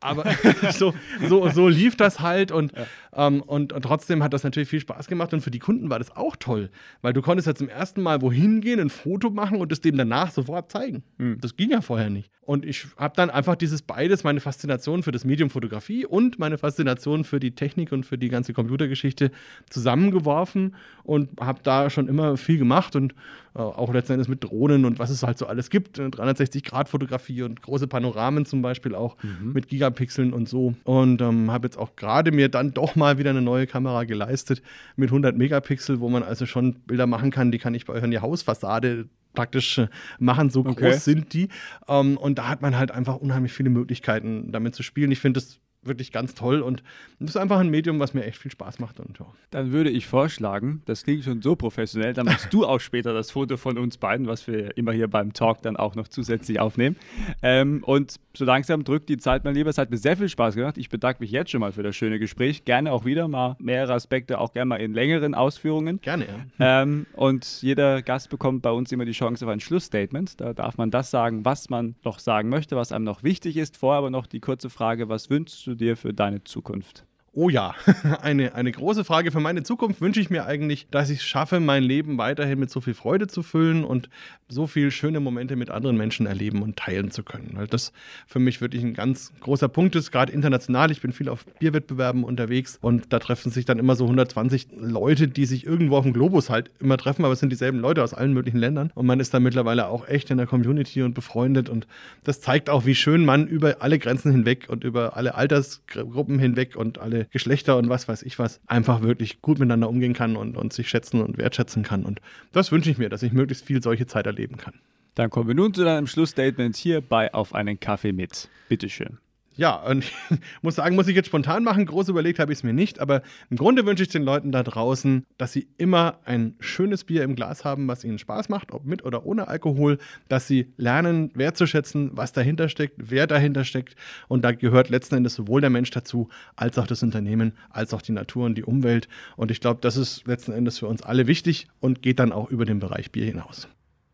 aber so, so, so lief das halt und, ähm, und, und trotzdem hat das natürlich viel Spaß gemacht und für die Kunden war das auch toll, weil du konntest ja zum ersten Mal wohin gehen, ein Foto machen und es dem danach sofort zeigen. Das ging ja vorher nicht. Und ich habe dann einfach dieses beides, meine Faszination für das Medium Fotografie und meine Faszination für die Technik und für die ganze Computergeschichte zusammengeworfen und habe da schon immer viel gemacht und auch letzten Endes mit Drohnen und was es halt so alles gibt. 360-Grad-Fotografie und große Panoramen zum Beispiel auch mit Gigapixeln und so. Und ähm, habe jetzt auch gerade mir dann doch mal wieder eine neue Kamera geleistet mit 100 Megapixel, wo man also schon Bilder machen kann, die kann ich bei euch an die Hausfassade praktisch äh, machen, so Okay. groß sind die. Ähm, und da hat man halt einfach unheimlich viele Möglichkeiten, damit zu spielen. Ich finde das wirklich ganz toll und das ist einfach ein Medium, was mir echt viel Spaß macht. Und ja. Dann würde ich vorschlagen, das klingt schon so professionell, dann machst du auch später das Foto von uns beiden, was wir immer hier beim Talk dann auch noch zusätzlich aufnehmen. Ähm, und so langsam drückt die Zeit mal lieber. Es hat mir sehr viel Spaß gemacht. Ich bedanke mich jetzt schon mal für das schöne Gespräch. Gerne auch wieder mal mehrere Aspekte, auch gerne mal in längeren Ausführungen. Gerne, ja. Ähm, und jeder Gast bekommt bei uns immer die Chance auf ein Schlussstatement. Da darf man das sagen, was man noch sagen möchte, was einem noch wichtig ist. Vorher aber noch die kurze Frage, was wünschst du dir für deine Zukunft? Oh ja, eine, eine große Frage für meine Zukunft wünsche ich mir eigentlich, dass ich es schaffe, mein Leben weiterhin mit so viel Freude zu füllen und so viel schöne Momente mit anderen Menschen erleben und teilen zu können. Weil das für mich wirklich ein ganz großer Punkt ist, gerade international. Ich bin viel auf Bierwettbewerben unterwegs und da treffen sich dann immer so 120 Leute, die sich irgendwo auf dem Globus halt immer treffen, aber es sind dieselben Leute aus allen möglichen Ländern und man ist da mittlerweile auch echt in der Community und befreundet und das zeigt auch, wie schön man über alle Grenzen hinweg und über alle Altersgruppen hinweg und alle Geschlechter und was weiß ich was einfach wirklich gut miteinander umgehen kann und, und sich schätzen und wertschätzen kann. Und das wünsche ich mir, dass ich möglichst viel solche Zeit erleben kann. Dann kommen wir nun zu deinem Schlussstatement hier bei Auf einen Kaffee mit. Bitteschön. Ja, und ich muss sagen, muss ich jetzt spontan machen. Groß überlegt habe ich es mir nicht, aber im Grunde wünsche ich den Leuten da draußen, dass sie immer ein schönes Bier im Glas haben, was ihnen Spaß macht, ob mit oder ohne Alkohol, dass sie lernen, wertzuschätzen, was dahinter steckt, wer dahinter steckt. Und da gehört letzten Endes sowohl der Mensch dazu, als auch das Unternehmen, als auch die Natur und die Umwelt. Und ich glaube, das ist letzten Endes für uns alle wichtig und geht dann auch über den Bereich Bier hinaus.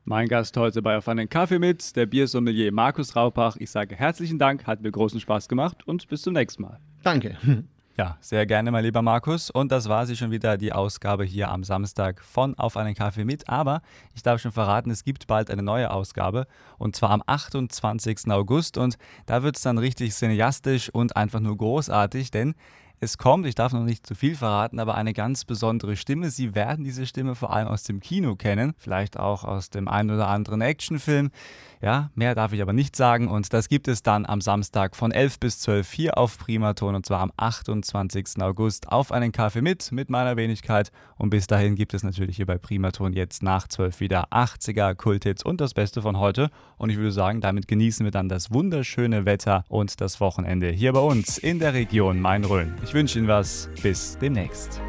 Mein Gast heute bei Auf einen Kaffee mit, der Biersommelier Markus Raupach. Ich sage herzlichen Dank, hat mir großen Spaß gemacht und bis zum nächsten Mal. Danke. Ja, sehr gerne, mein lieber Markus. Und das war sie schon wieder, die Ausgabe hier am Samstag von Auf einen Kaffee mit. Aber ich darf schon verraten, es gibt bald eine neue Ausgabe. Und zwar am 28. August. Und da wird es dann richtig cineastisch und einfach nur großartig, denn es kommt, ich darf noch nicht zu viel verraten, aber eine ganz besondere Stimme. Sie werden diese Stimme vor allem aus dem Kino kennen, vielleicht auch aus dem einen oder anderen Actionfilm. Ja, mehr darf ich aber nicht sagen und das gibt es dann am Samstag von 11 bis 12 hier auf Primaton und zwar am 28. August auf einen Kaffee mit, mit meiner Wenigkeit und bis dahin gibt es natürlich hier bei Primaton jetzt nach 12 wieder 80er Kulthits und das Beste von heute und ich würde sagen, damit genießen wir dann das wunderschöne Wetter und das Wochenende hier bei uns in der Region Main-Rhön. Ich wünsche Ihnen was, bis demnächst.